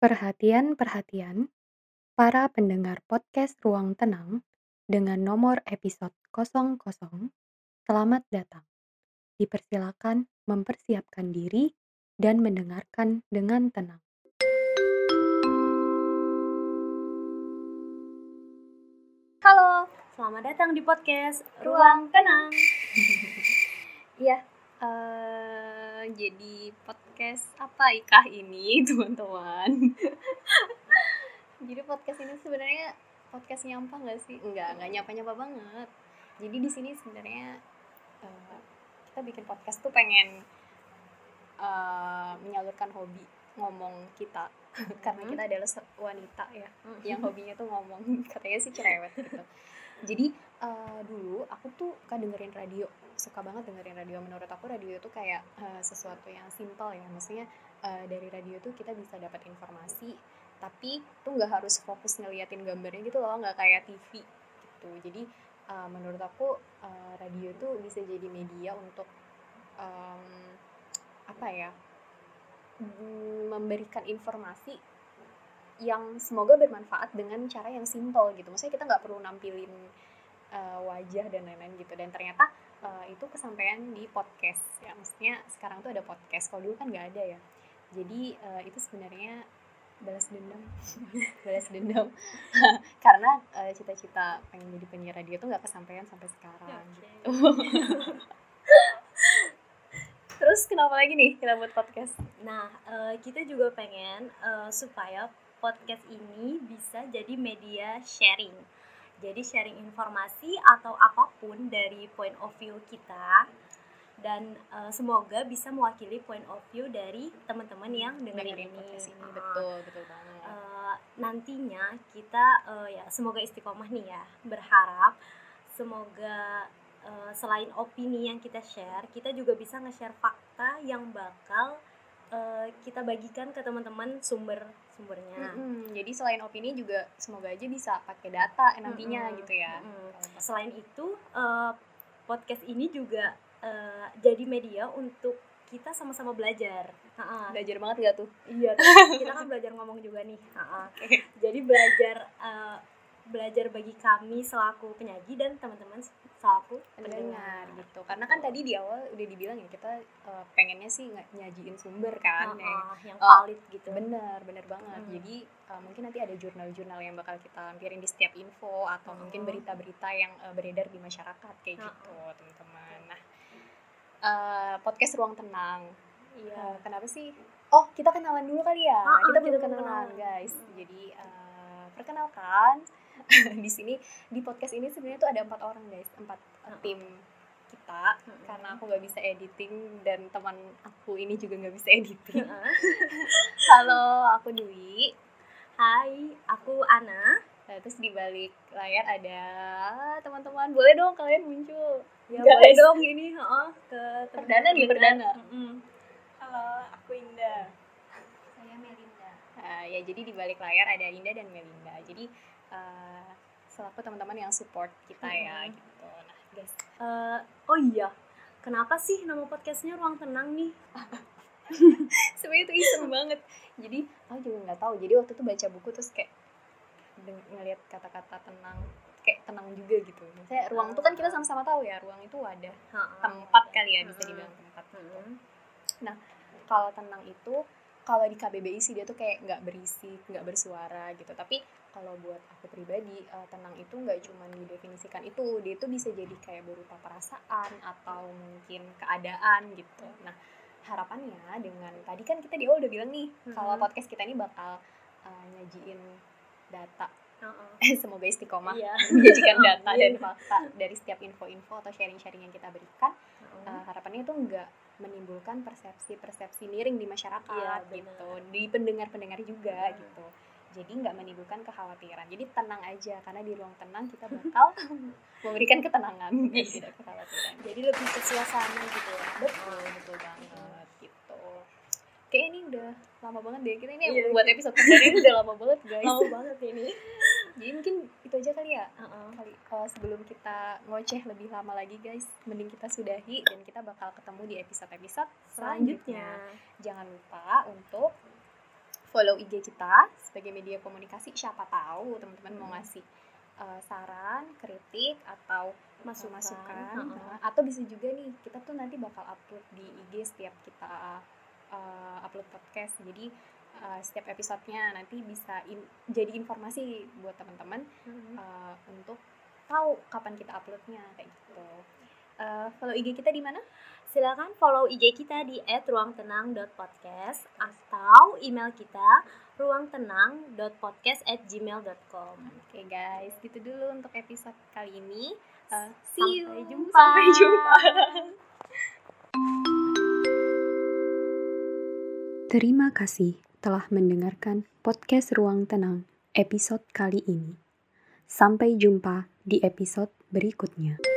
Perhatian perhatian, para pendengar podcast Ruang Tenang dengan nomor episode 00, selamat datang. Dipersilakan mempersiapkan diri dan mendengarkan dengan tenang. Halo, selamat datang di podcast Ruang Tenang. Iya, jadi podcast apa ikah ini, teman-teman? jadi podcast ini sebenarnya podcast nyampah nggak sih? Enggak, nggak nyapa-nyapa banget. Jadi di sini sebenarnya eh, kita bikin podcast tuh pengen eh, menyalurkan hobi ngomong kita karena kita adalah wanita ya yang hobinya tuh ngomong katanya sih cerewet gitu jadi eh, dulu aku tuh suka dengerin radio suka banget dengerin radio. Menurut aku radio itu kayak eh, sesuatu yang simpel ya. Maksudnya eh, dari radio tuh kita bisa dapat informasi tapi tuh nggak harus fokus ngeliatin gambarnya gitu loh nggak kayak TV gitu. Jadi eh, menurut aku eh, radio tuh bisa jadi media untuk em, apa ya memberikan informasi yang semoga bermanfaat dengan cara yang simple gitu. Maksudnya kita nggak perlu nampilin uh, wajah dan lain-lain gitu. Dan ternyata uh, itu kesampaian di podcast. Ya, maksudnya sekarang tuh ada podcast. Kalau dulu kan nggak ada ya. Jadi uh, itu sebenarnya balas dendam, balas dendam. Karena uh, cita-cita pengen jadi penyiar radio tuh nggak kesampaian sampai sekarang. Gitu. Terus kenapa lagi nih kita buat podcast? Nah, eh, kita juga pengen eh, supaya podcast ini bisa jadi media sharing. Jadi sharing informasi atau apa pun dari point of view kita dan eh, semoga bisa mewakili point of view dari teman-teman yang dengerin, dengerin ini. Ah, betul betul banget. eh, nantinya kita eh, ya semoga istiqomah nih ya berharap semoga eh, selain opini yang kita share kita juga bisa nge-share fakta yang bakal eh, kita bagikan ke teman-teman sumber sumbernya Mm-mm. Jadi selain opini juga semoga aja bisa pakai data nantinya Mm-mm. gitu ya. Pas- selain itu eh, podcast ini juga eh, jadi media untuk kita sama-sama belajar Ha-ha. Belajar banget gak tuh? Iya, kita kan belajar ngomong juga nih. Ha-ha. Jadi belajar eh, belajar bagi kami selaku penyaji dan teman-teman selaku Pendengar gitu. Karena kan tadi di awal udah dibilang ya kita eh, pengennya sih nggak nyajiin sumber kan. Ha-ha, yang yang Oh, valid gitu. Bener, bener banget. Hmm. Jadi eh, mungkin nanti ada jurnal-jurnal yang bakal kita lampirin di setiap info atau mungkin Hmm. berita-berita yang eh, beredar di masyarakat kayak Hmm. gitu, teman-teman. Nah, eh, podcast ruang tenang. Iya. Eh, kenapa sih? Oh, kita kenalan dulu kali ya. Ah, kita belum kenalan, guys. Jadi eh, perkenalkan di sini di podcast ini sebenarnya tuh ada empat orang, guys. Empat tim kita Mm-mm. karena aku nggak bisa editing dan teman aku ini juga nggak bisa editing. Halo, aku Dwi. Hai, aku Ana. Nah, terus di balik layar ada teman-teman. Boleh dong kalian muncul. Ya Guys. boleh dong ini heeh, ke Perdana nih, perdana. Mm-mm. Halo, aku Indah. Saya. Uh, ya jadi di balik layar ada Indah dan Melinda. Jadi uh, selaku teman-teman yang support kita ya Mhm. gitu. Nah, guys, Eh, oh iya, kenapa sih nama podcastnya Ruang Tenang nih? sebenarnya itu iseng banget. Jadi aku juga nggak tahu. Jadi waktu itu baca buku terus kayak ngelihat kata-kata tenang kayak tenang juga gitu. Maksudnya ruang itu kan kita sama-sama tahu ya, ruang itu wadah, tempat kali ya bisa dibilang tempat. Mm-mm. Kalau tenang itu kalau di KBBI sih dia tuh kayak nggak berisik, nggak bersuara gitu. Tapi kalau buat aku pribadi eh, tenang itu nggak cuma didefinisikan itu, dia itu bisa jadi kayak berupa perasaan atau mungkin keadaan gitu. Nah harapannya dengan tadi kan kita di awal udah bilang nih kalau Mhm. podcast kita ini bakal eh, nyajiin data, Ha-ha. semoga istiqomah Iya. menyajikan data dan Amin. fakta dari setiap info-info atau sharing-sharing yang kita berikan Ha-ha. uh, harapannya itu enggak menimbulkan persepsi-persepsi miring di masyarakat Iya, benar. gitu di pendengar-pendengar juga Hmm. gitu. Jadi nggak menimbulkan kekhawatiran. Jadi tenang aja karena di ruang tenang kita bakal memberikan ketenangan. Dan tidak kekhawatiran. Jadi lebih ke suasana gitu ya. betul betul. banget. Gitu. Kayak ini udah lama banget deh. Kita ini Iya, buat episode perdana ini udah lama banget guys. Lama banget ini. jadi mungkin itu aja kali ya Ha-ha. kali uh, sebelum kita ngoceh lebih lama lagi guys mending kita sudahi dan kita bakal ketemu di episode-episode selanjutnya Selanjutnya. jangan lupa untuk follow IG kita sebagai media komunikasi. Siapa tahu teman-teman mau ngasih uh, saran, kritik atau masukan, masukan uh-uh. uh, atau bisa juga nih kita tuh nanti bakal upload di IG setiap kita uh, upload podcast. Jadi uh, setiap episodenya nanti bisa in- jadi informasi buat teman-teman Mhm. uh, untuk tahu kapan kita uploadnya kayak gitu. Uh, follow IG kita di mana? Silakan follow IG kita di @ruangtenang.podcast atau email kita ruangtenang.podcast@gmail.com. Oke guys, gitu dulu untuk episode kali ini. Uh, Sampai see you. jumpa. Sampai jumpa. Terima kasih telah mendengarkan podcast Ruang Tenang episode kali ini. Sampai jumpa di episode berikutnya.